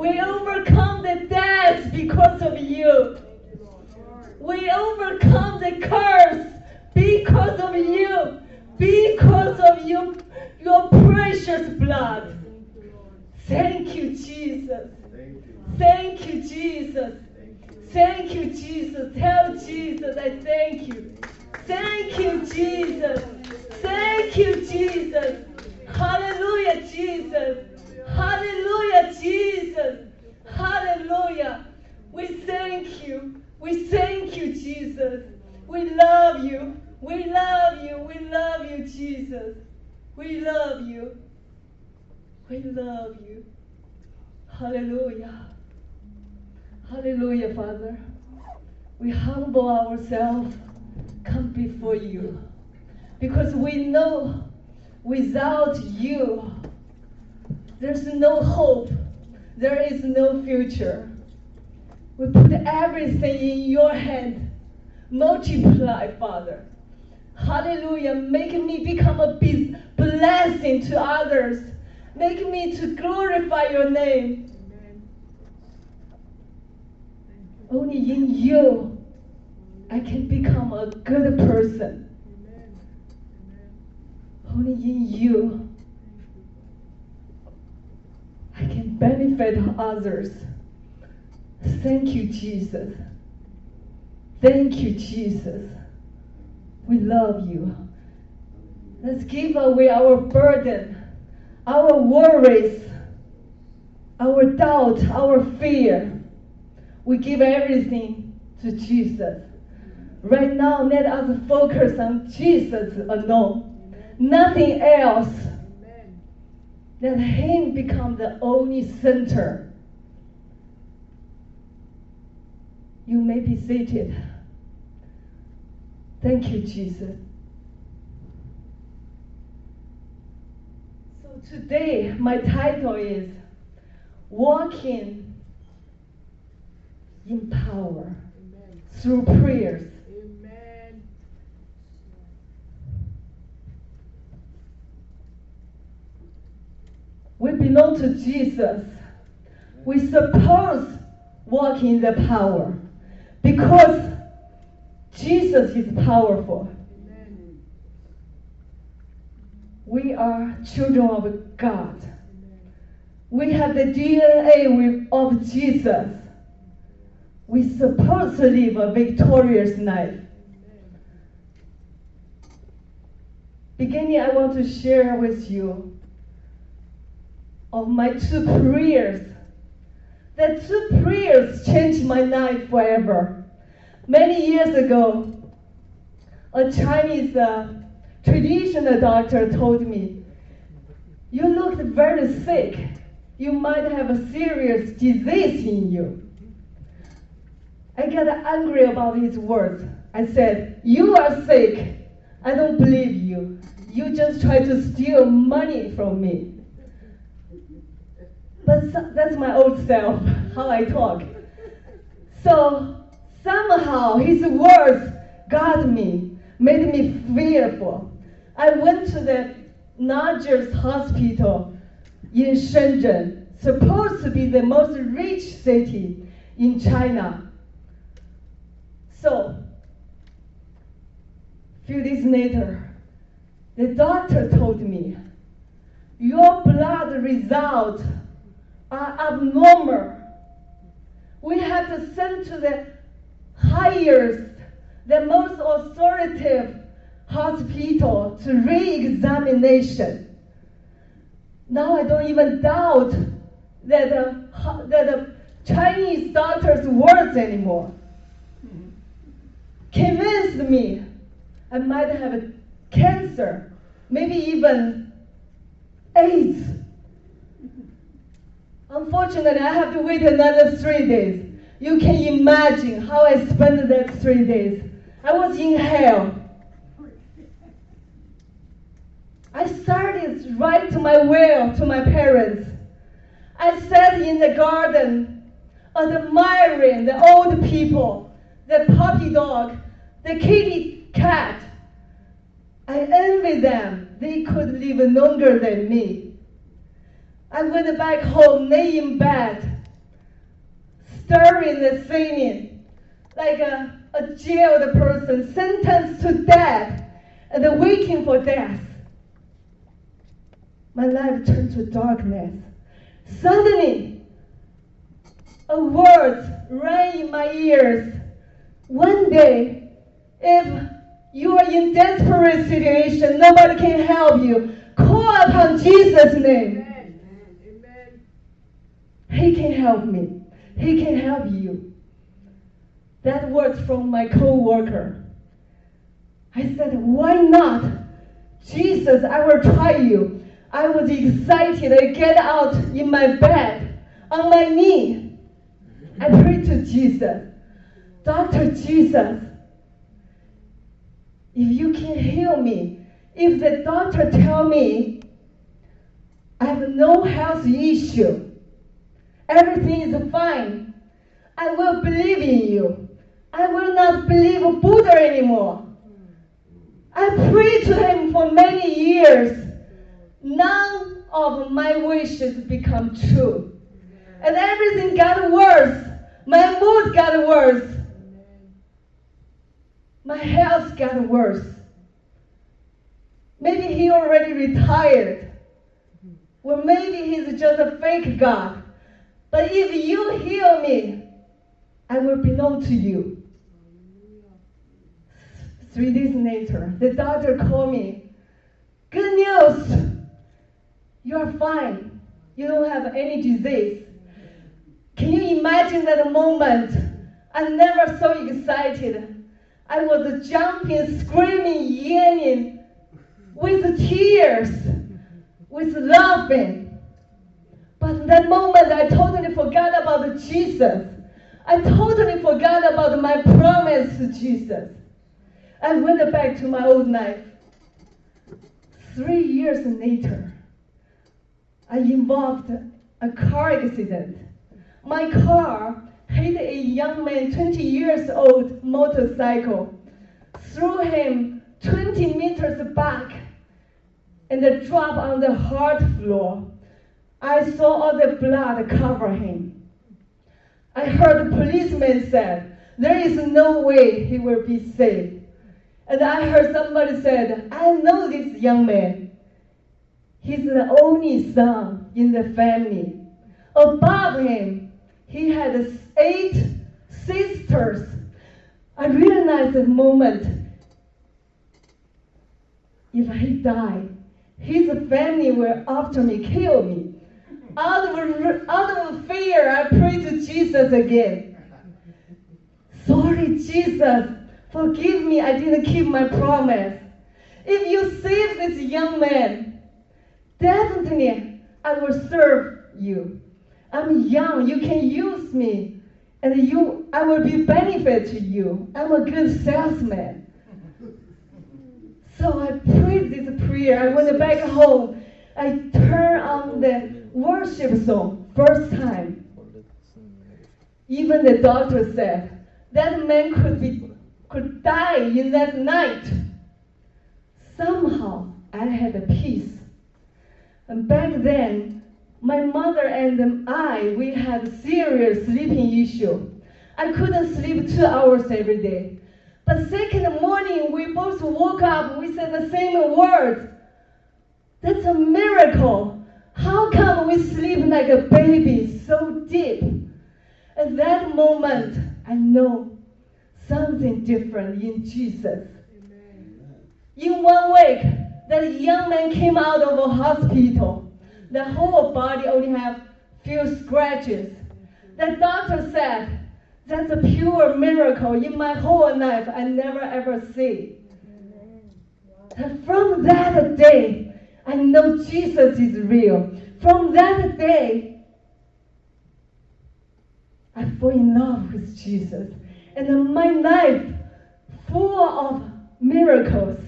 We overcome the death because of you. We overcome the curse because of you. Because of you, your precious blood. Thank you, Jesus. Thank you, Jesus. Thank you, Jesus. Tell Jesus, I thank you. Thank you, Jesus. Thank you, Jesus. Hallelujah, Jesus. Hallelujah, Jesus. Hallelujah. We thank you. We thank you, Jesus. We love you. We love you. We love you, Jesus. We love you. We love you. Hallelujah. Hallelujah, Father. We humble ourselves, come before you. Because we know without you, there's no hope, there is no future. We put everything in your hand. Multiply, Father. Hallelujah. Make me become a blessing to others. Make me to glorify your name. Only in you I can become a good person. Only in you I can benefit others. Thank you, Jesus. Thank you, Jesus. We love you. Let's give away our burden, our worries, our doubt, our fear. We give everything to Jesus. Right now, let us focus on Jesus alone. Nothing else. Let Him become the only center. You may be seated. Thank you, Jesus. So today, my title is Walking in Power Amen. through Prayers. Amen. We belong to Jesus. We suppose walk in the power because Jesus is powerful. We are children of God. We have the DNA of Jesus. We supposed to live a victorious life. Beginning, I want to share with you of my two prayers. The two prayers changed my life forever. Many years ago, a Chinese uh, traditional doctor told me, You looked very sick. You might have a serious disease in you. I got angry about his words. I said, You are sick. I don't believe you. You just try to steal money from me. So- that's my old self, how I talk. So somehow his words got me, made me fearful. I went to the largest hospital in Shenzhen, supposed to be the most rich city in China. So, few days later, the doctor told me, your blood results are abnormal. We have to send to the highest, the most authoritative hospital to re-examination. Now I don't even doubt that the, that the Chinese doctor's words anymore. Convinced me I might have cancer, maybe even AIDS. Unfortunately, I have to wait another three days. You can imagine how I spent that three days. I was in hell. I started right to my will to my parents. I sat in the garden, admiring the old people, the puppy dog, the kitty cat. I envy them. They could live longer than me. I went back home, lay in bed, stirring and singing, like a, a jailed person sentenced to death and waiting for death. My life turned to darkness. Suddenly, a word rang in my ears. One day, if you are in desperate situation, nobody can help you, call upon Jesus' name. He can help me. He can help you. That words from my co-worker. I said, why not? Jesus, I will try you. I was excited. I get out in my bed on my knee. I prayed to Jesus. Dr. Jesus, if you can heal me, if the doctor tell me I have no health issue, everything is fine, I will believe in you. I will not believe Buddha anymore. I prayed to him for many years. None of my wishes become true. And everything got worse. My mood got worse. My health got worse. Maybe he already retired. Well, maybe he's just a fake God. But if you heal me, I will belong to you. Three days later, the doctor called me. Good news! You're fine. You don't have any disease. Can you imagine that moment? I'm never so excited. I was jumping, screaming, yelling, with tears, with laughing. But that moment, I totally forgot about Jesus. I totally forgot about my promise to Jesus. I went back to my old life. Three years later, I involved a car accident. My car hit a young man, 20 years old, motorcycle, threw him 20 meters back, and dropped on the hard floor. I saw all the blood cover him. I heard the policeman said, there is no way he will be saved. And I heard somebody said, I know this young man. He's the only son in the family. Above him, he had eight sisters. I realized the moment if he died, his family will after me kill me. Out of, out of fear, I prayed to Jesus again. Sorry, Jesus, forgive me, I didn't keep my promise. If you save this young man, definitely I will serve you. I'm young, you can use me, and you, I will be benefit to you. I'm a good salesman. So I prayed this prayer. I went back home. I turned on the worship song first time. Even the doctor said that man could be could die in that night. Somehow I had a peace. And back then, my mother and I we had serious sleeping issue. I couldn't sleep two hours every day. But second morning, we both woke up. We said the same words. That's a miracle. How come we sleep like a baby so deep? At that moment, I know something different in Jesus. In one week, that young man came out of a hospital. The whole body only have few scratches. The doctor said, that's a pure miracle in my whole life I never ever see. And from that day, I know Jesus is real. From that day, I fall in love with Jesus. And my life full of miracles.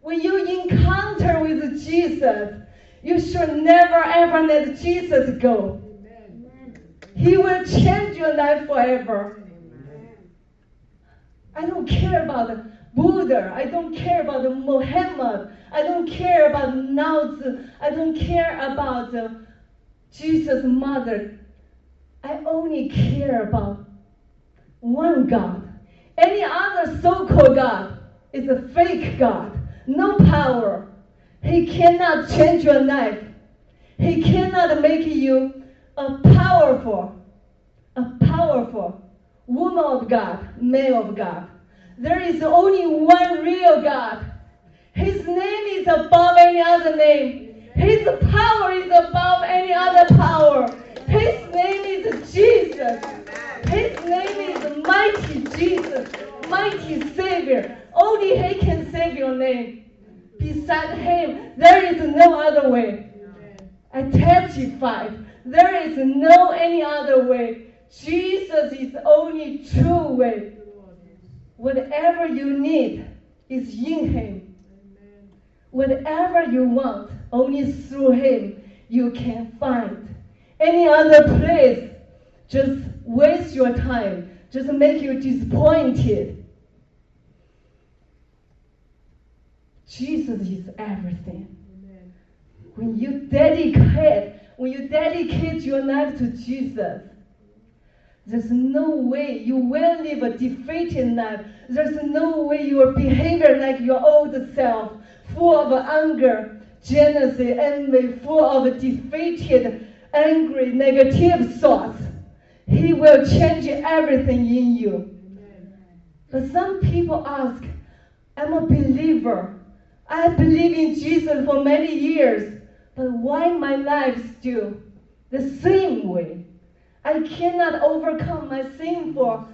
When you encounter with Jesus, you should never ever let Jesus go. He will change your life forever. I don't care about Buddha. I don't care about Muhammad. I don't care about Tzu. I don't care about uh, Jesus' mother. I only care about one God. Any other so called God is a fake God, no power. He cannot change your life. He cannot make you a powerful, a powerful woman of God, man of God. There is only one real God. His name is above any other name. His power is above any other power. His name is Jesus. His name is mighty Jesus, mighty Savior. Only He can save your name. Beside Him, there is no other way. I testify, there is no any other way. Jesus is only true way. Whatever you need is in Him. Whatever you want, only through Him you can find. Any other place, just waste your time, just make you disappointed. Jesus is everything. When you dedicate, when you dedicate your life to Jesus, there's no way you will live a defeated life. There's no way you will behave like your old self, full of anger, jealousy, envy, full of defeated, angry, negative thoughts. He will change everything in you. But some people ask, I'm a believer. I believe in Jesus for many years, but why my life still the same way? I cannot overcome my sinful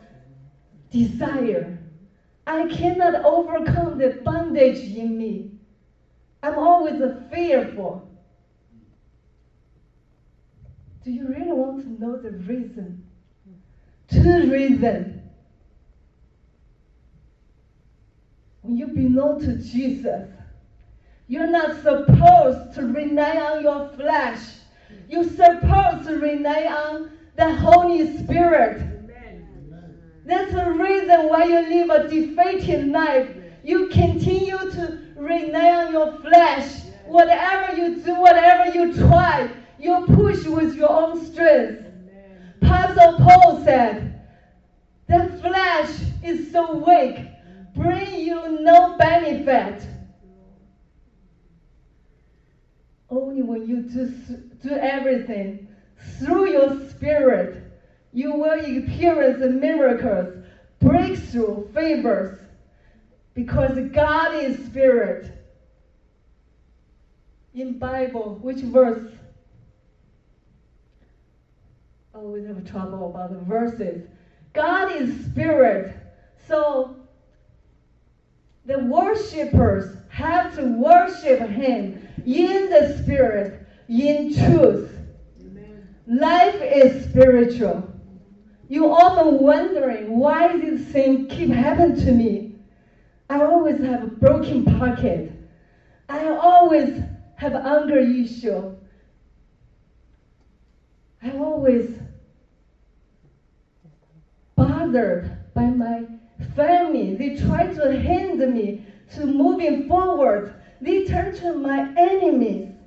desire. I cannot overcome the bondage in me. I'm always fearful. Do you really want to know the reason? Two reasons. When you belong to Jesus, you're not supposed to rely on your flesh. You're supposed to rely on the Holy Spirit. That's the reason why you live a defeated life. You continue to rely on your flesh. Whatever you do, whatever you try, you push with your own strength. Paul said, The flesh is so weak, bring you no benefit. Only when you do, do everything through your spirit, you will experience miracles, breakthrough, favors, because God is spirit. In Bible, which verse? Oh, Always have trouble about the verses. God is spirit, so the worshippers have to worship Him in the spirit, in truth. Life is spiritual. You often wondering why this thing keep happening to me. I always have a broken pocket. I always have anger issue. I always bothered by my family. They try to hinder me to moving forward. They turn to my enemies.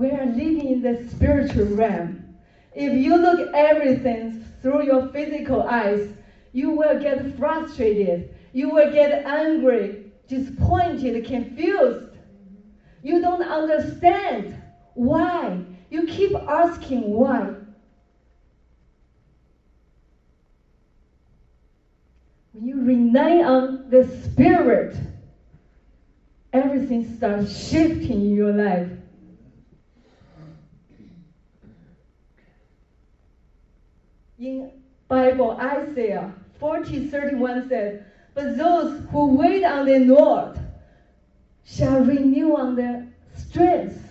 We are living in the spiritual realm. If you look everything through your physical eyes, you will get frustrated. You will get angry, disappointed, confused. You don't understand why. You keep asking why. When you rely on the Spirit, everything starts shifting in your life. In Bible, Isaiah 40, 31 says, But those who wait on the Lord shall renew on their strength,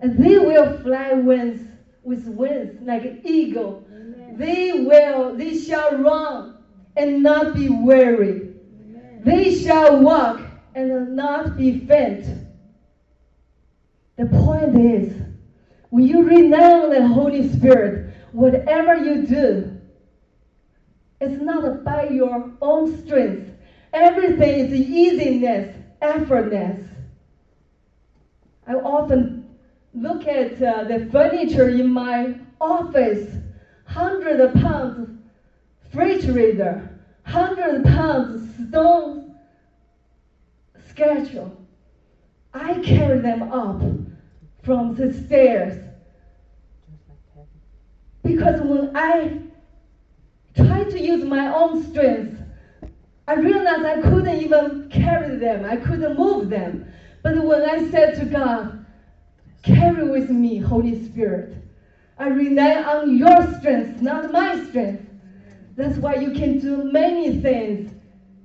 and they will fly wings with wings like an eagle. Amen. They will, they shall run and not be weary. Amen. They shall walk and not be faint. The point is, when you on the Holy Spirit, whatever you do, it's not by your own strength. Everything is easiness, effortless. I often look at uh, the furniture in my office, hundred pounds refrigerator, hundred pounds stone schedule. I carry them up from the stairs because when I tried to use my own strength, I realized I couldn't even carry them. I couldn't move them. But when I said to God, carry with me, Holy Spirit, I rely on your strength, not my strength. That's why you can do many things.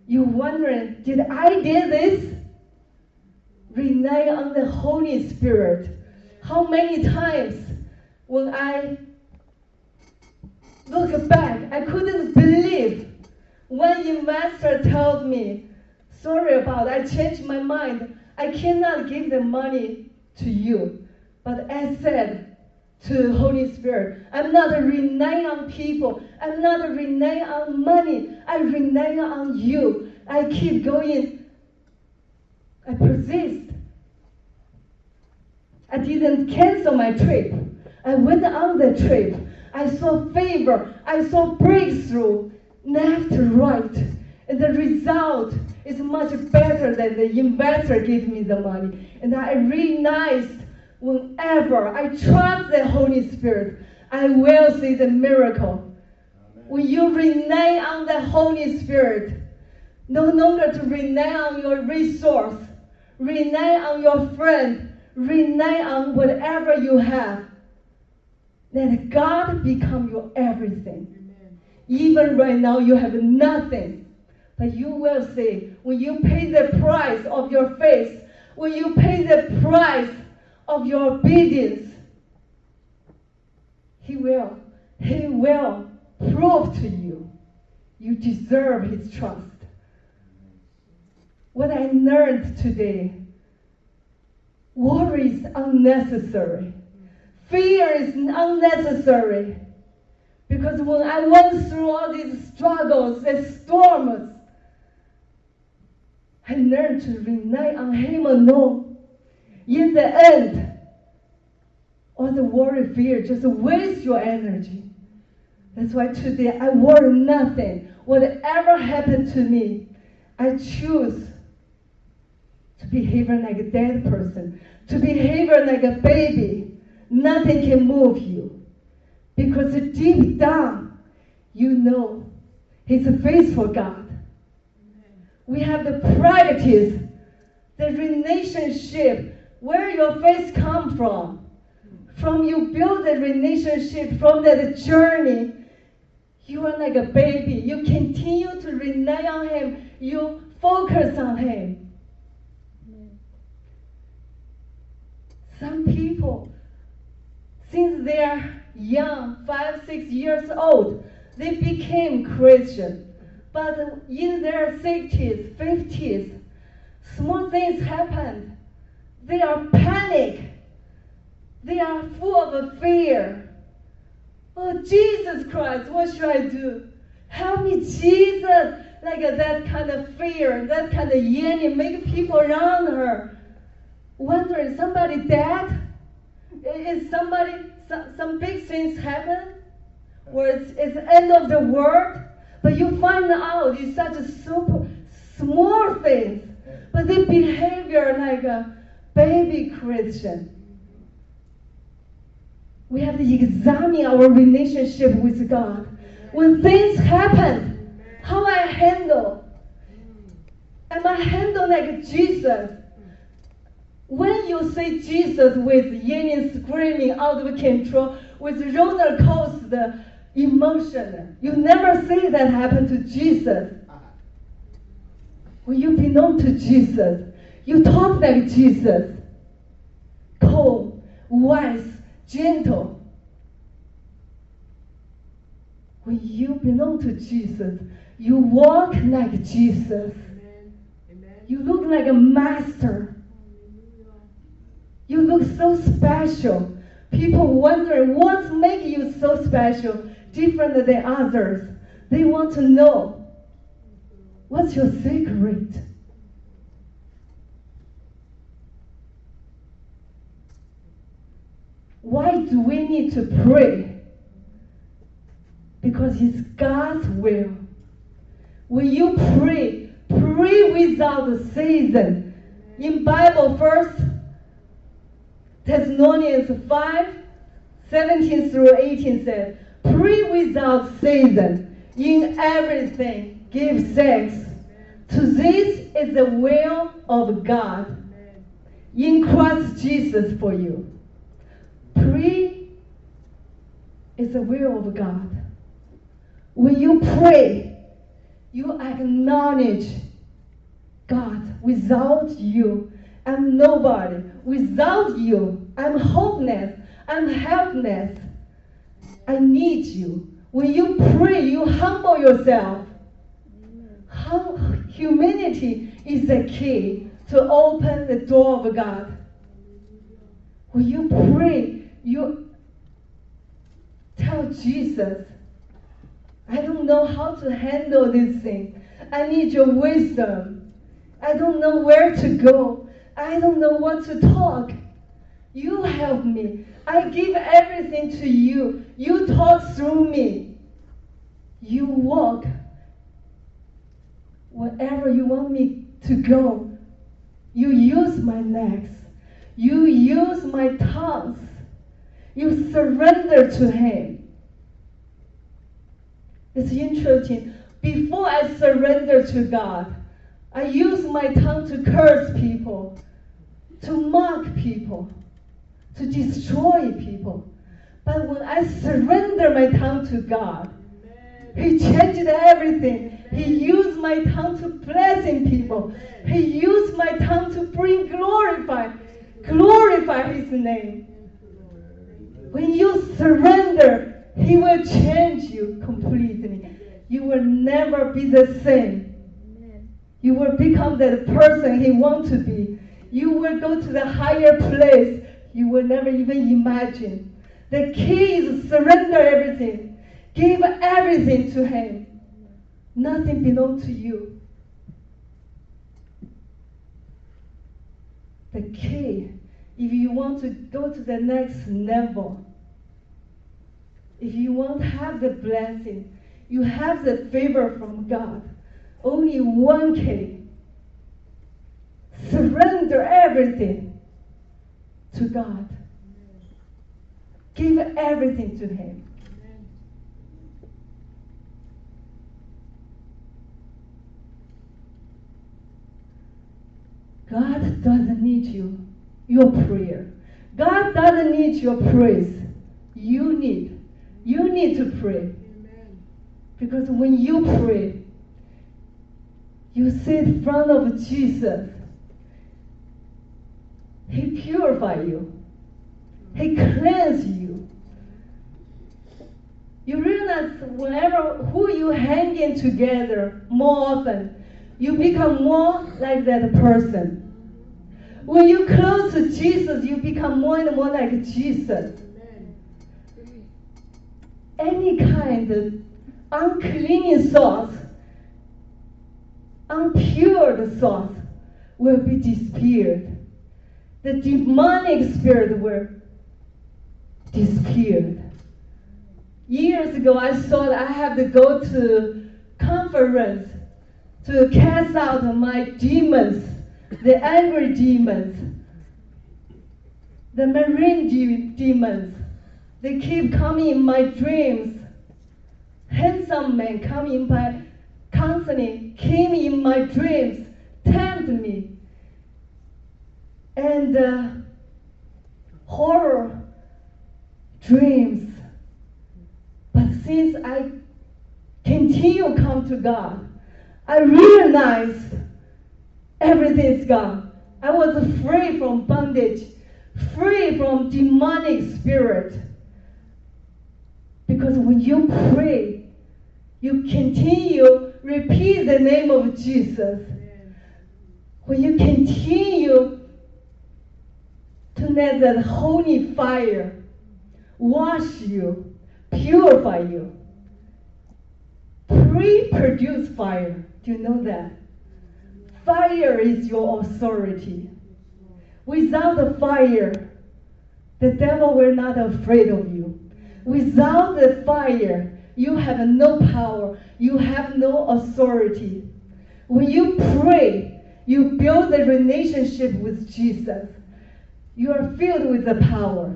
You wondering, did I did this? Rely on the Holy Spirit. How many times when I look back, I couldn't believe one investor told me, sorry about I changed my mind. I cannot give the money to you. But I said to Holy Spirit, I'm not relying on people. I'm not relying on money. I rely on you. I keep going. I persist. I didn't cancel my trip. I went on the trip. I saw favor. I saw breakthrough left to right. And the result is much better than the investor gave me the money. And I realized whenever I trust the Holy Spirit, I will see the miracle. When you rely on the Holy Spirit, no longer to rely on your resource, rely on your friend, rely on whatever you have. Let God become your everything. Even right now, you have nothing. But you will see when you pay the price of your faith, when you pay the price of your obedience, He will, He will prove to you you deserve His trust. What I learned today worry is unnecessary, fear is unnecessary. Because when I went through all these struggles and storms, I learned to rely on Him alone. In the end, all the worry, fear just waste your energy. That's why today I worry nothing. Whatever happened to me, I choose to behave like a dead person, to behave like a baby. Nothing can move you. Because deep down, you know He's a faithful God. We have the priorities, the relationship, where your faith come from. From you build a relationship, from that journey, you are like a baby. You continue to rely on Him. You focus on Him. Some people, since they are young, five, six years old, they became Christian. But uh, in their 60s, 50s, small things happened. They are panic. They are full of fear. Oh, Jesus Christ, what should I do? Help me, Jesus. Like uh, that kind of fear, that kind of yearning, make people around her wondering, somebody dead? Is somebody some, some big things happen where it's, it's the end of the world, but you find out it's such a super small things, but they behavior like a baby Christian. We have to examine our relationship with God. When things happen, how I handle. Am I handle like Jesus? When you say Jesus with yelling, screaming out of control, with roller coaster emotion, you never see that happen to Jesus. When you belong to Jesus, you talk like Jesus. Calm, wise, gentle. When you belong to Jesus, you walk like Jesus. You look like a master. You look so special. People wondering what makes you so special, different than others. They want to know what's your secret. Why do we need to pray? Because it's God's will. When you pray, pray without a season. In Bible, first Thessalonians 5, 17 through 18 says, Pray without season. In everything, give thanks. To this is the will of God in Christ Jesus for you. Pray is the will of God. When you pray, you acknowledge God. Without you, I'm nobody. Without you, I'm hopeless. I'm helpless. I need you. When you pray, you humble yourself. Hum- humility is the key to open the door of God. When you pray, you tell Jesus, I don't know how to handle this thing. I need your wisdom. I don't know where to go. I don't know what to talk. You help me. I give everything to you. You talk through me. You walk wherever you want me to go. You use my legs. You use my tongues. You surrender to Him. It's interesting. Before I surrender to God, I use my tongue to curse people, to mock people, to destroy people. But when I surrender my tongue to God, He changed everything. He used my tongue to blessing people. He used my tongue to bring glorify, glorify His name. When you surrender, He will change you completely. You will never be the same. You will become the person He wants to be. You will go to the higher place you will never even imagine. The key is surrender everything. Give everything to Him. Nothing belongs to you. The key, if you want to go to the next level, if you want to have the blessing, you have the favor from God. Only one key. Surrender everything to God. Give everything to Him. God doesn't need you, your prayer. God doesn't need your praise. You need. You need to pray. Because when you pray, you sit in front of Jesus. He purify you. He cleanse you. You realize whenever who you hanging together more often, you become more like that person. When you close to Jesus, you become more and more like Jesus. Any kind of unclean thoughts, impure thoughts will be disappeared. The demonic spirit will disappeared. Years ago, I thought I had to go to conference to cast out my demons, the angry demons, the marine de- demons. They keep coming in my dreams. Handsome men come in my constantly came in my dreams, tempt me, and uh, horror dreams. But since I continue come to God, I realized everything's gone. I was free from bondage, free from demonic spirit. Because when you pray, you continue repeat the name of Jesus. When you continue to let that holy fire wash you, purify you, pre-produce fire. Do you know that? Fire is your authority. Without the fire, the devil will not afraid of you. Without the fire, you have no power. You have no authority. When you pray, you build a relationship with Jesus. You are filled with the power.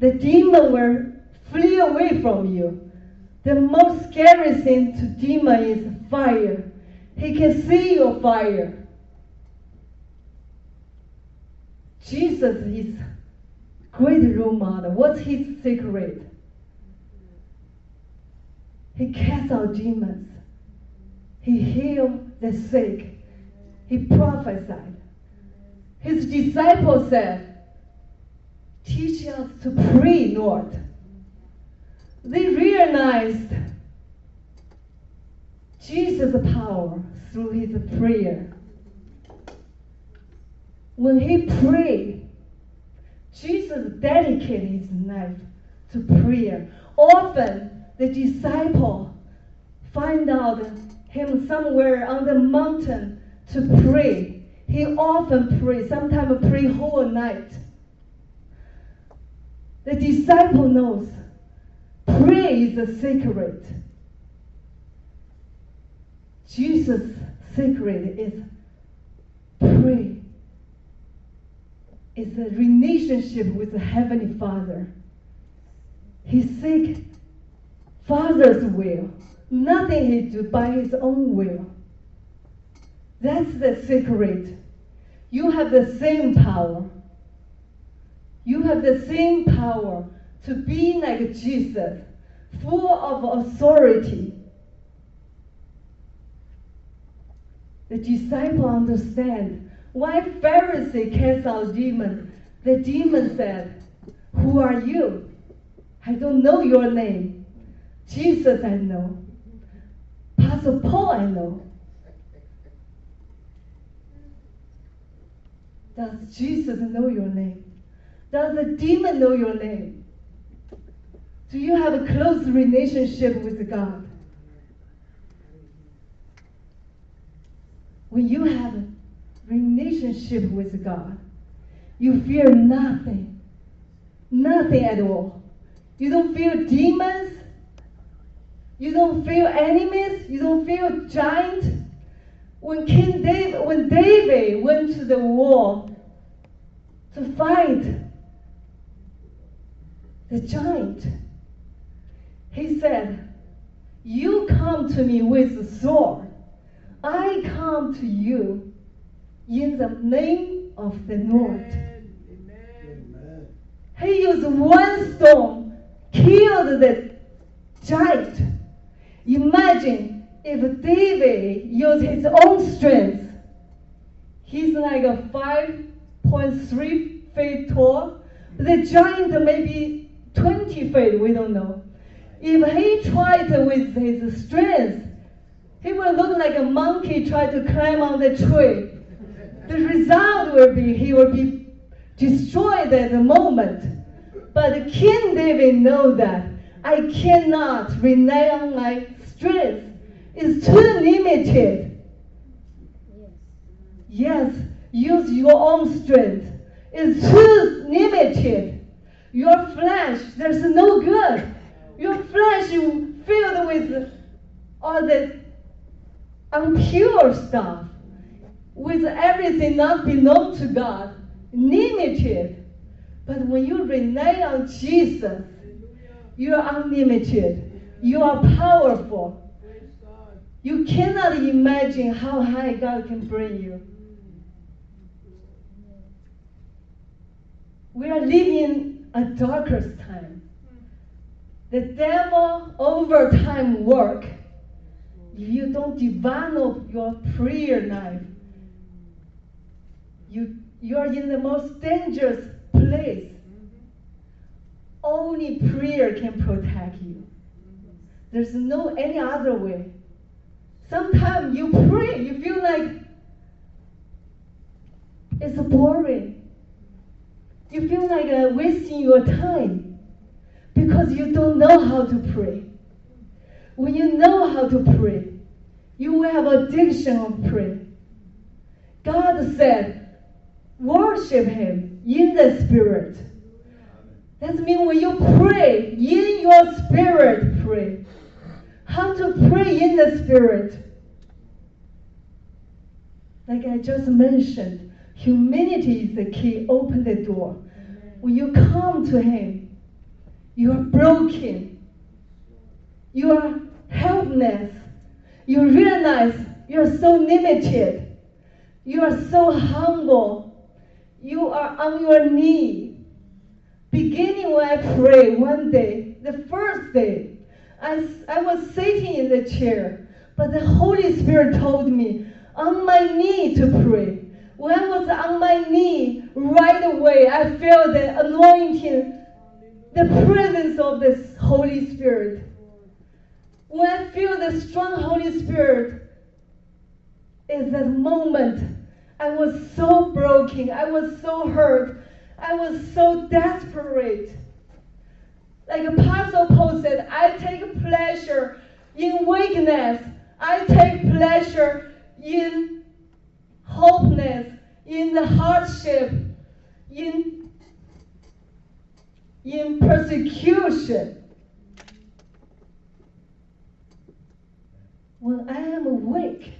The demon will flee away from you. The most scary thing to demon is fire. He can see your fire. Jesus is great role model. What's his secret? He casts out demons. He healed the sick. He prophesied. His disciples said, Teach us to pray, Lord. They realized Jesus' power through his prayer. When he prayed, Jesus dedicated his life to prayer. Often the disciple find out him somewhere on the mountain to pray. He often pray, sometimes pray whole night. The disciple knows prayer is a secret. Jesus' secret is pray. It's a relationship with the Heavenly Father. He seek Father's will. Nothing he do by his own will. That's the secret. You have the same power. You have the same power to be like Jesus, full of authority. The disciple understand why Pharisee cast out demon. The demon said, Who are you? I don't know your name. Jesus I know. Pastor Paul I know. Does Jesus know your name? Does the demon know your name? Do you have a close relationship with God? When you have a relationship with God, you fear nothing. Nothing at all. You don't fear demons. You don't fear enemies. You don't fear giants. When King David, when David went to the war to fight the giant, he said, You come to me with a sword. I come to you in the name of the Lord. Amen. He used one stone, killed the giant. Imagine if David used his own strength. He's like a 5.3 feet tall. The giant maybe 20 feet, we don't know. If he tried with his strength, he will look like a monkey trying to climb on the tree. The result will be he will be destroyed at the moment. But King David know that I cannot rely on my strength. is too limited. Yes, use your own strength. It's too limited. Your flesh, there's no good. Your flesh is filled with all the impure stuff, with everything not belong to God, limited. But when you rely on Jesus, you are unlimited. You are powerful. You cannot imagine how high God can bring you. We are living a darkest time. The devil over time work. If you don't develop your prayer life, you you are in the most dangerous place. Mm-hmm. Only prayer can protect you. There's no any other way. Sometimes you pray, you feel like it's boring. You feel like uh, wasting your time because you don't know how to pray. When you know how to pray, you will have addiction of prayer. God said, worship Him in the Spirit. That means when you pray in your spirit, pray. How to pray in the spirit? Like I just mentioned, humility is the key. Open the door. When you come to Him, you are broken. You are helpless. You realize you are so limited. You are so humble. You are on your knee. Beginning when I pray one day, the first day, I, I was sitting in the chair, but the Holy Spirit told me on my knee to pray. When I was on my knee, right away, I felt the anointing, the presence of the Holy Spirit. When I feel the strong Holy Spirit, is that moment I was so broken, I was so hurt, I was so desperate. Like Apostle Paul said, I take pleasure in weakness. I take pleasure in hopelessness, in the hardship, in, in persecution. When I am weak,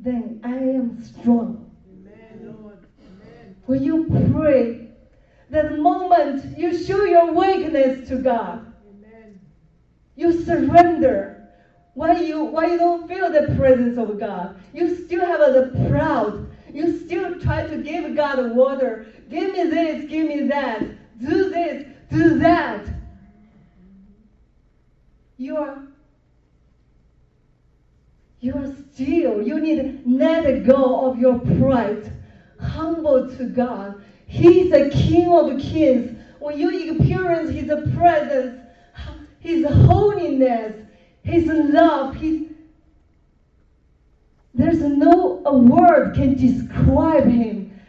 then I am strong. Amen, Lord. Amen. When you pray, that moment you show your weakness to God. Amen. You surrender. Why you why you don't feel the presence of God? You still have the proud. You still try to give God water. Give me this, give me that. Do this, do that. You are you are still, you need to let go of your pride. Humble to God. He's the King of kings. When you experience His presence, His holiness, His love, His there's no a word can describe Him.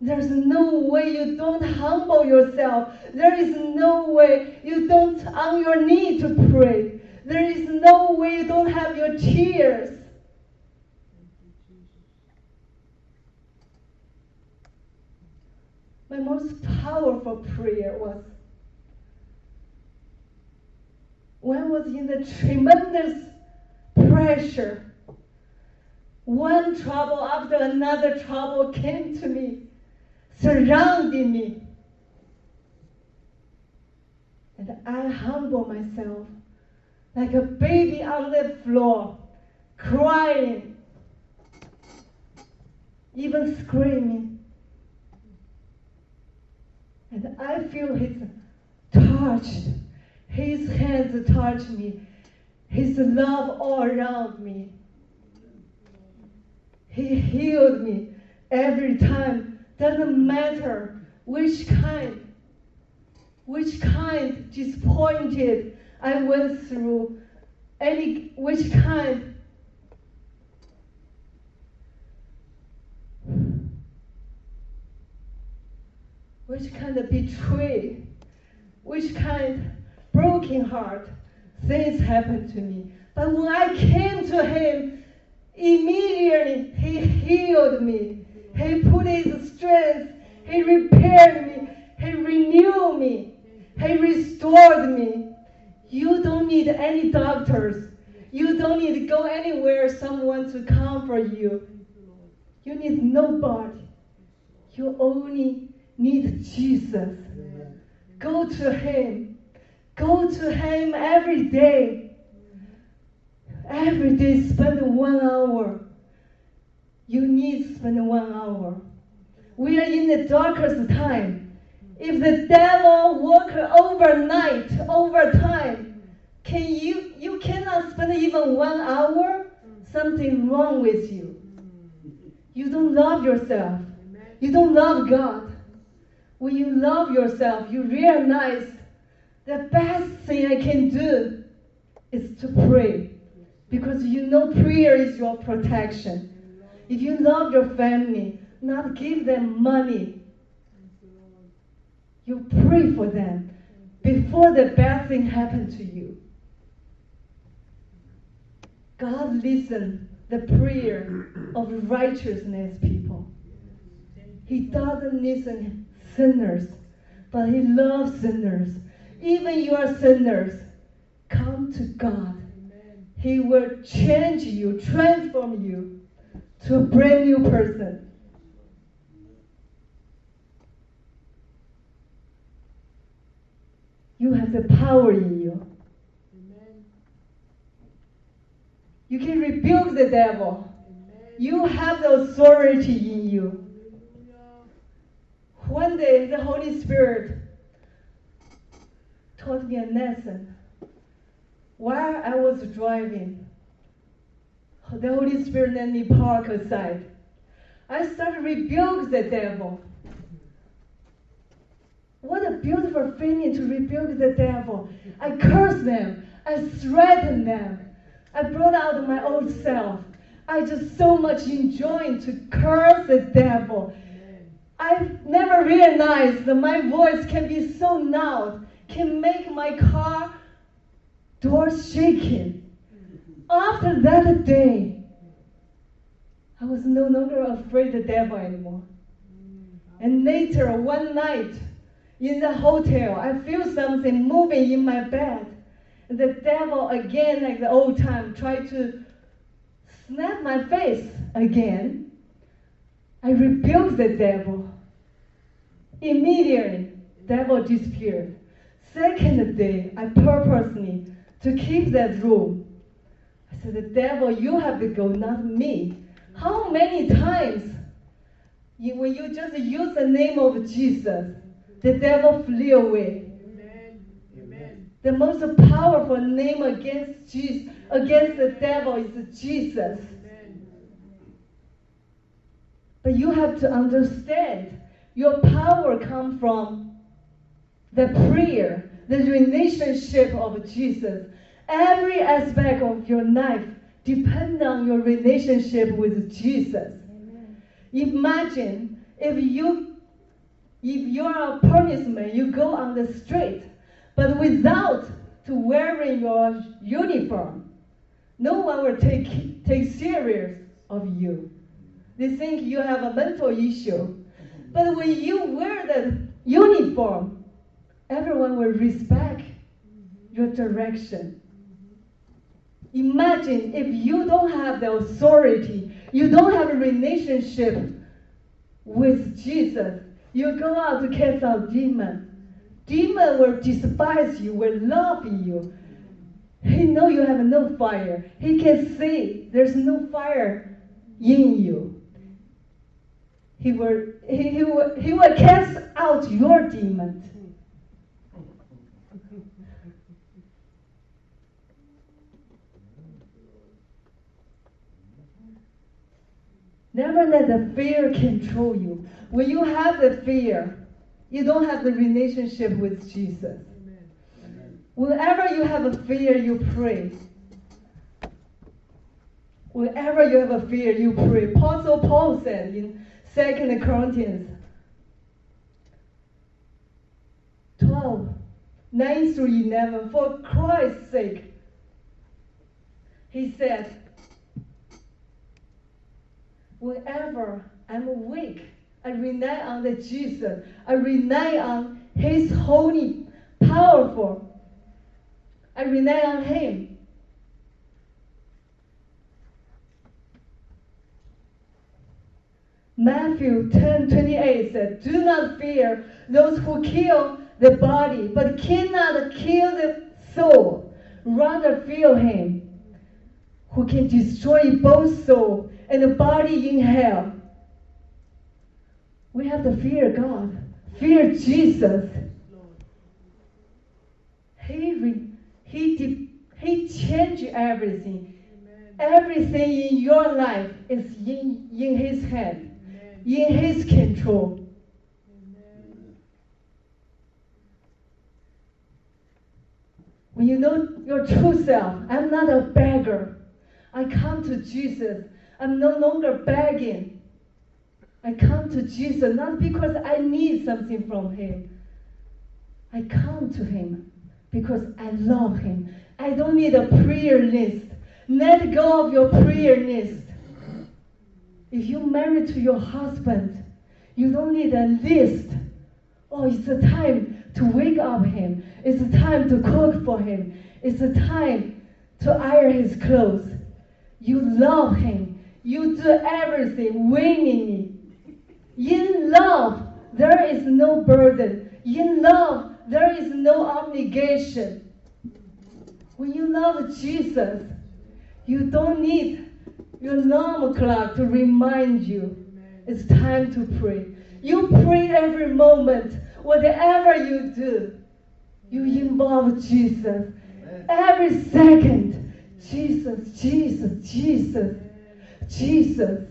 There's no way you don't humble yourself. There is no way you don't on your knee to pray. There is no way you don't have your tears. My most powerful prayer was when I was in the tremendous pressure. One trouble after another trouble came to me, surrounding me. And I humble myself like a baby on the floor, crying, even screaming. And I feel his touch. His hands touch me. His love all around me. He healed me every time. Doesn't matter which kind, which kind disappointed I went through, any which kind. Which kind of betrayed, which kind of broken heart, things happened to me. But when I came to him, immediately he healed me. He put his strength, he repaired me, he renewed me, he restored me. You don't need any doctors. You don't need to go anywhere, someone to comfort you. You need nobody. You only need Jesus. Go to Him. Go to Him every day. Every day, spend one hour. You need spend one hour. We are in the darkest time. If the devil work overnight, overtime, can you you cannot spend even one hour? Something wrong with you. You don't love yourself. You don't love God. When you love yourself, you realize the best thing I can do is to pray. Because you know prayer is your protection. If you love your family, not give them money, you pray for them before the bad thing happen to you. God listen the prayer of righteousness people. He doesn't listen sinners. but He loves sinners. Even you are sinners, come to God. He will change you, transform you to a brand new person. You have the power in you. Amen. You can rebuke the devil. Amen. You have the authority in you. One day, the Holy Spirit taught me a lesson. While I was driving, the Holy Spirit let me park aside. I started rebuke the devil. What a beautiful feeling to rebuke the devil. I cursed them. I threatened them. I brought out my old self. I just so much enjoying to curse the devil. I've never realized that my voice can be so loud, can make my car doors shaking. After that day, I was no longer afraid of the devil anymore. And later, one night, in the hotel, I feel something moving in my bed. And the devil again, like the old time, tried to snap my face again. I rebuked the devil. Immediately, the devil disappeared. Second day, I purposely to keep that room. I said, the devil, you have to go, not me. How many times you, when you just use the name of Jesus, the devil flee away? The most powerful name against Jesus, against the devil is Jesus. Amen. But you have to understand your power comes from the prayer, the relationship of Jesus. Every aspect of your life depends on your relationship with Jesus. Imagine if you if you are a policeman, you go on the street, but without to wearing your uniform, no one will take take serious of you. They think you have a mental issue. But when you wear the uniform, everyone will respect your direction. Imagine if you don't have the authority, you don't have a relationship with Jesus, you go out to cast out demons. Demon will despise you, will at you. He know you have no fire. He can see there's no fire in you. He will, he, he will, he will cast out your demons. Never let the fear control you. When you have the fear, you don't have the relationship with Jesus. Amen. Whenever you have a fear, you pray. Whenever you have a fear, you pray. Apostle Paul said in 2 Corinthians 12, 9 through 11, for Christ's sake, he said, whenever I'm weak, I rely on the Jesus. I rely on His holy, powerful. I rely on Him. Matthew 10 28 said, Do not fear those who kill the body, but cannot kill the soul. Rather fear him who can destroy both soul and the body in hell. We have to fear God, fear Jesus. He re, he de, he changed everything. Amen. Everything in your life is in, in His hand, Amen. in His control. Amen. When you know your true self, I'm not a beggar. I come to Jesus. I'm no longer begging. I come to Jesus not because I need something from Him. I come to Him because I love Him. I don't need a prayer list. Let go of your prayer list. If you're married to your husband, you don't need a list Oh, it's a time to wake up him. It's a time to cook for him. It's a time to iron his clothes. You love him. You do everything willingly. In love, there is no burden. In love, there is no obligation. When you love Jesus, you don't need your alarm clock to remind you it's time to pray. You pray every moment, whatever you do, you involve Jesus. Every second, Jesus, Jesus, Jesus, Jesus.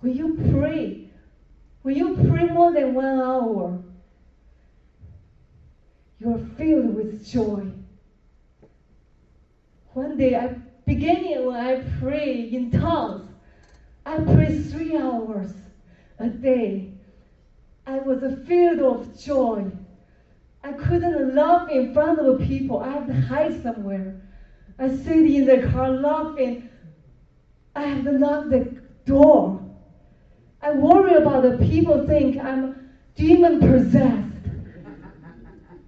When you pray, when you pray more than one hour, you're filled with joy. One day, I beginning when I pray in tongues, I pray three hours a day. I was filled of joy. I couldn't laugh in front of people. I have to hide somewhere. I sit in the car laughing. I have to lock the door. I worry about the people think I'm demon possessed.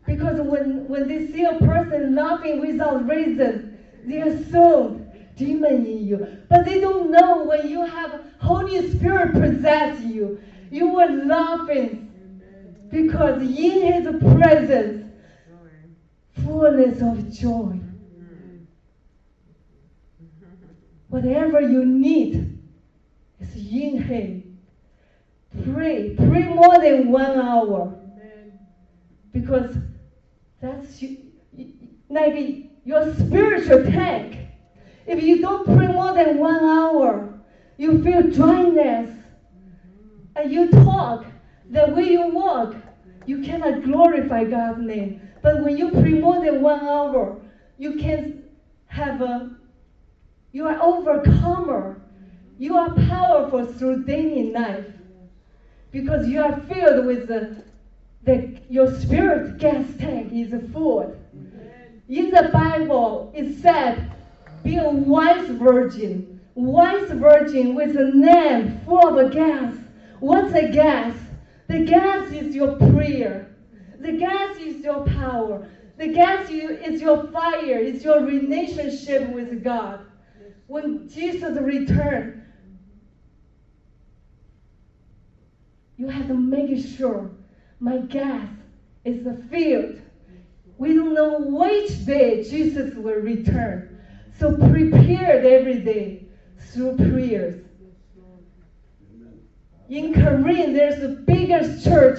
Because when, when they see a person laughing without reason, they assume demon in you. But they don't know when you have Holy Spirit possess you, you will laughing because in His presence, fullness of joy. Whatever you need is in Him. Pray, pray more than one hour because that's you, like your spiritual tank. If you don't pray more than one hour, you feel dryness and you talk the way you walk, you cannot glorify God's name. But when you pray more than one hour, you can have a, you are overcomer. You are powerful through daily life because you are filled with the, the your spirit gas tank is full. In the Bible, it said, "Be a wise virgin, wise virgin with a name full of gas." What's a gas? The gas is your prayer. The gas is your power. The gas is your fire. It's your relationship with God. When Jesus returned, you have to make sure my gas is filled. We don't know which day Jesus will return. So prepare every day through prayers. In Korea, there's the biggest church.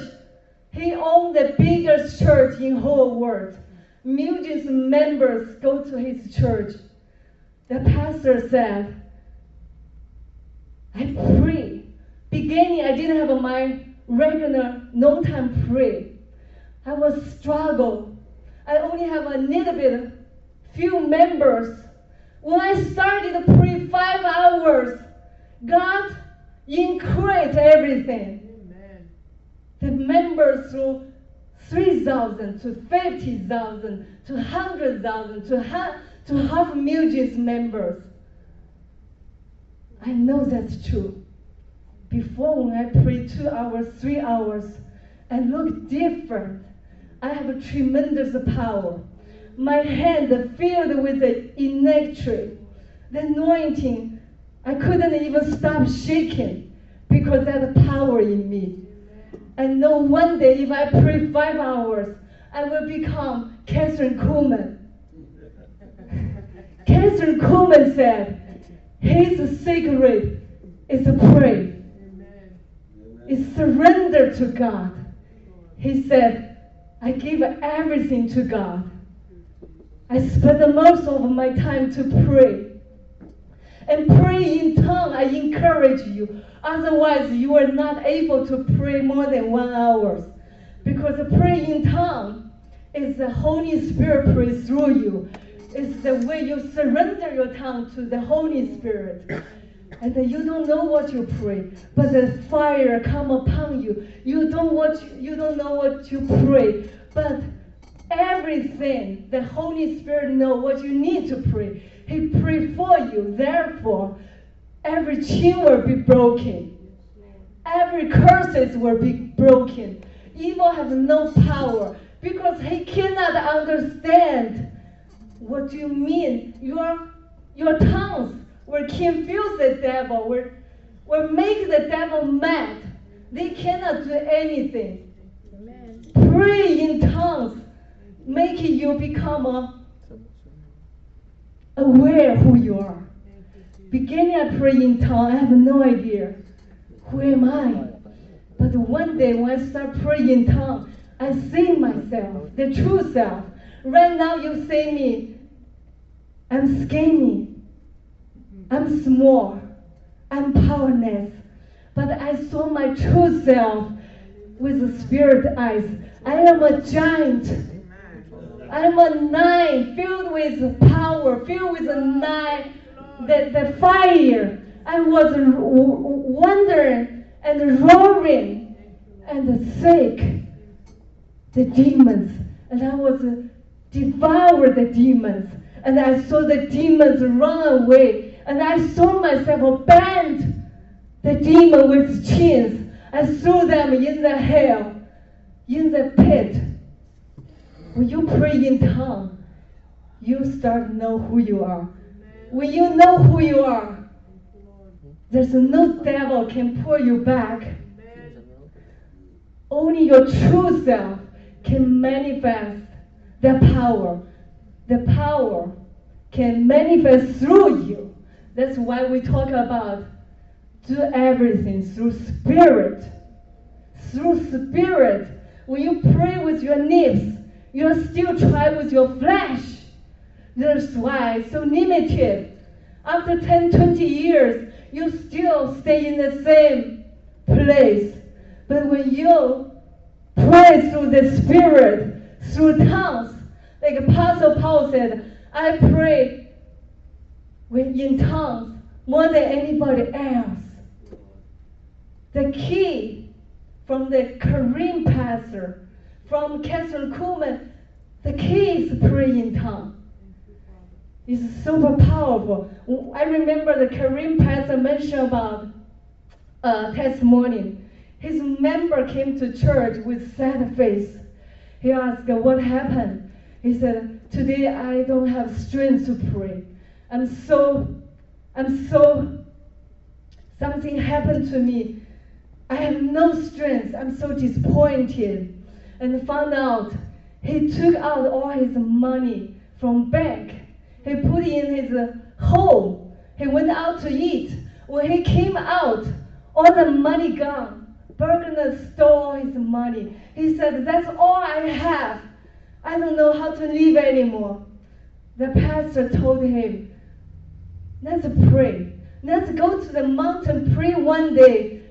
He owned the biggest church in whole world. Millions of members go to his church. The pastor said, I pray. Beginning, I didn't have my regular no time pray. I was struggle. I only have a little bit, few members. When I started to pray five hours, God increased everything. Amen. The members through 3,000 to 50,000 to 100,000 to, ha- to half millions members. I know that's true. Before when I pray two hours, three hours, I look different. I have a tremendous power. My hand filled with the electric, the anointing. I couldn't even stop shaking because that power in me. I know one day if I pray five hours, I will become Kathryn Kuhlman. Kathryn Kuhlman said, his secret is to pray, Amen. is surrender to God. He said, I give everything to God. I spend the most of my time to pray. And pray in tongue, I encourage you. Otherwise, you are not able to pray more than one hour. Because praying in tongue is the Holy Spirit prays through you. It's the way you surrender your tongue to the Holy Spirit. And you don't know what you pray, but the fire come upon you. You don't what you, don't know what you pray, but everything the Holy Spirit know what you need to pray. He pray for you. Therefore, every chain will be broken. every curses will be broken. Evil has no power because he cannot understand what you mean. Your your tongues will confuse the devil, will, will make the devil mad. They cannot do anything. Amen. Pray in tongues, making you become a, aware who you are. Beginning I pray in tongues, I have no idea. Who am I? But one day when I start praying in tongues, I see myself, the true self. Right now you see me. I'm skinny. I'm small. I'm powerless. But I saw my true self with the spirit eyes. I am a giant. I'm a nine filled with power, filled with a nine, the, the fire. I was wondering and roaring and sick the demons. And I was uh, devour the demons. And I saw the demons run away. And I saw myself bend the demon with chains. I threw them in the hell, in the pit. When you pray in tongue, you start to know who you are. When you know who you are, there's no devil can pull you back. Only your true self can manifest the power. The power can manifest through you. That's why we talk about do everything through spirit. Through spirit. When you pray with your lips, you still try with your flesh. That's why so limited. After 10, 20 years, you still stay in the same place. But when you pray through the Spirit, through tongues, like Apostle Paul said, I pray when in tongues more than anybody else. The key from the Korean pastor, from Kathryn Kuhlman, the key is praying in tongues. It's super powerful. I remember the Korean pastor mentioned about uh, testimony. His member came to church with sad face. He asked, "What happened?" He said, "Today I don't have strength to pray. I'm so, I'm so. Something happened to me. I have no strength. I'm so disappointed." And found out he took out all his money from bank. He put in his uh, home. He went out to eat. When he came out, all the money gone. Bergner stole his money. He said, That's all I have. I don't know how to live anymore. The pastor told him, Let's pray. Let's go to the mountain, pray one day.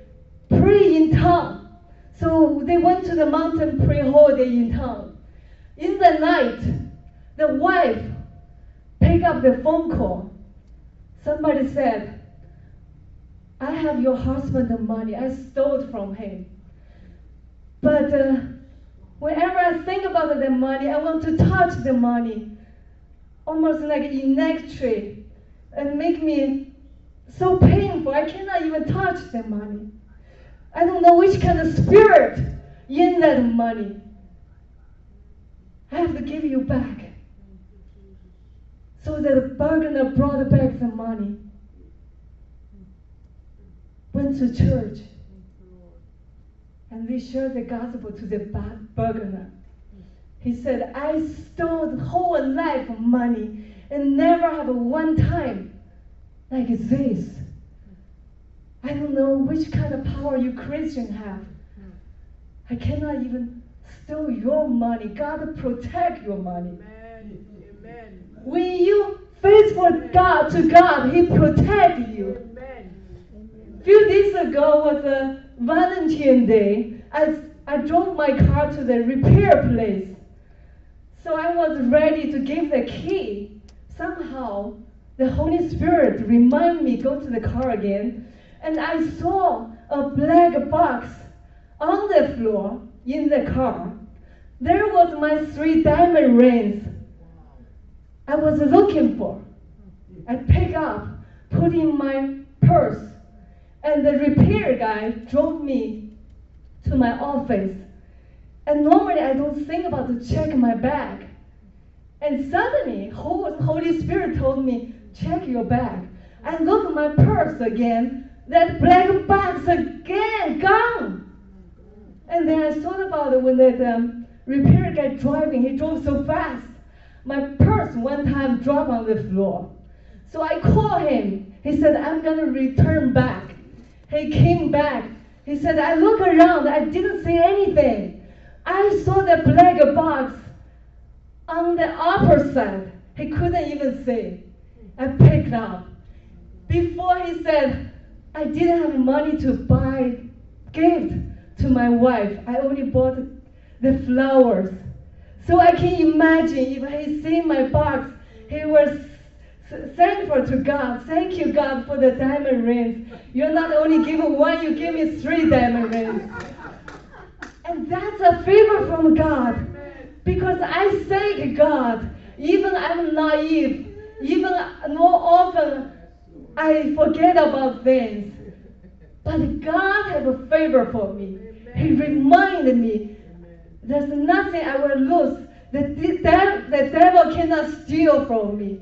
Pray in tongue. So they went to the mountain, pray whole day in tongue. In the night, the wife pick up the phone call. Somebody said, I have your husband's money. I stole from him. But uh, whenever I think about the money, I want to touch the money. Almost like electric. And make me so painful. I cannot even touch the money. I don't know which kind of spirit in that money. I have to give you back. So that Bergner brought back the money. Went to church. And we shared the gospel to the Bergner. He said, I stole the whole life of money and never have a one time like this. I don't know which kind of power you Christian have. I cannot even steal your money. God protect your money. Amen. Amen. When you faithful God to God, He protect you. Amen. few days ago was a Valentine Day. I, I drove my car to the repair place. So I was ready to give the key. Somehow, the Holy Spirit reminded me go to the car again, and I saw a black box on the floor in the car. There was my three diamond rings I was looking for. I pick up, put in my purse, And the repair guy drove me to my office. And normally I don't think about to check my bag. And suddenly, Holy Spirit told me, check your bag. I look at my purse again. That black box again, gone. And then I thought about it when that um, repair guy driving, he drove so fast. My purse one time dropped on the floor. So I called him. He said, I'm gonna return back. He came back. He said, I look around, I didn't see anything. I saw the black box on the upper side. He couldn't even see. I picked up. Before he said, I didn't have money to buy gift to my wife. I only bought the flowers. So I can imagine if he seen my box, he was thankful to God. Thank you, God, for the diamond rings. You're not only giving one, you give me three diamond rings. And that's a favor from God. Because I thank God. Even I'm naive. Even more often I forget about things. But God has a favor for me. He reminded me there's nothing I will lose. The, the, dev- the devil cannot steal from me.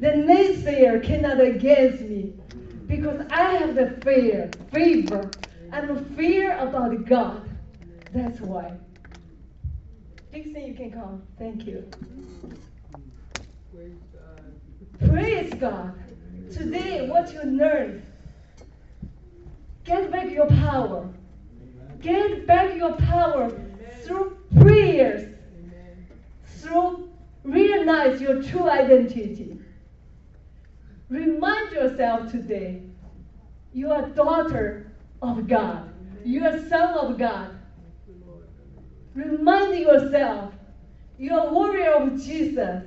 The naysayer cannot against me. Because I have the fear, favor. I'm a fear about God. That's why. Dixon, you can come. Thank you. Praise God. Praise God. Today, what you learn, get back your power. Get back your power through prayers, Amen. through realize your true identity. Remind yourself today, you are daughter of God. You are son of God. Remind yourself, you are warrior of Jesus.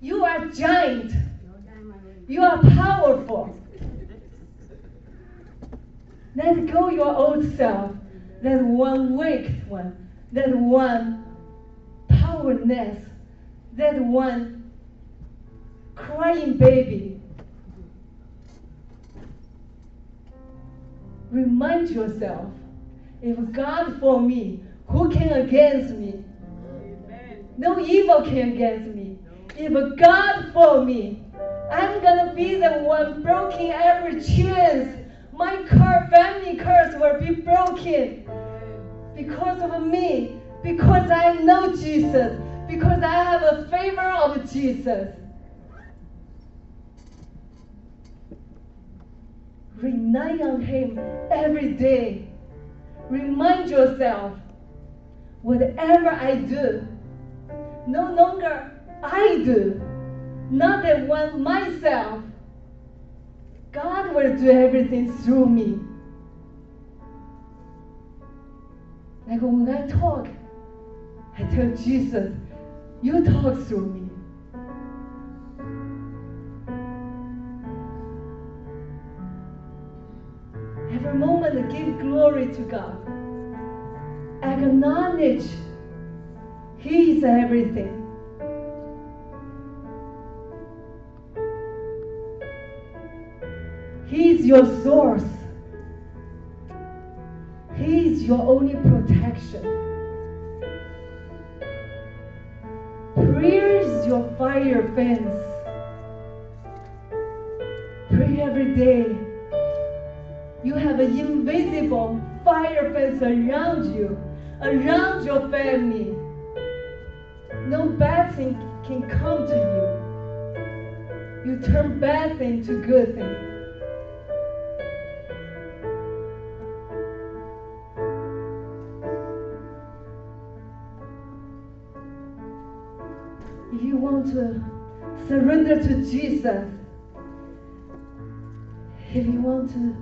You are giant. You are powerful. Let go your old self, that one weak one, that one powerless, that one crying baby. Remind yourself, if God for me, who can against me? Amen. No evil can against me. If God for me, I'm gonna be the one broken every chance. My cur- family curse will be broken because of me, because I know Jesus, because I have a favor of Jesus. Rely on Him every day. Remind yourself, whatever I do, no longer I do, not that one myself. God will do everything through me. Like when I talk, I tell Jesus, you talk through me. Every moment, I give glory to God. Acknowledge He is everything. He is your source. He is your only protection. Prayer is your fire fence. Pray every day. You have an invisible fire fence around you, around your family. No bad thing can come to you. You turn bad thing to good thing. If you want to surrender to Jesus, if you want to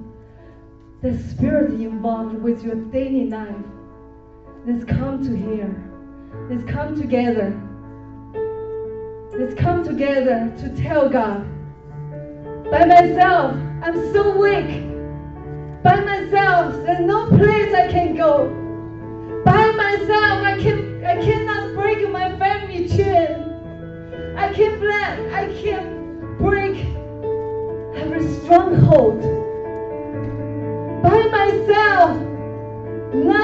the spirit involved with your daily life, let's come to here. Let's come together. Let's come together to tell God. By myself, I'm so weak. By myself, there's no place I can go. By myself, I can I cannot break my family chain. I can't blend, I can't break every stronghold. By myself, nothing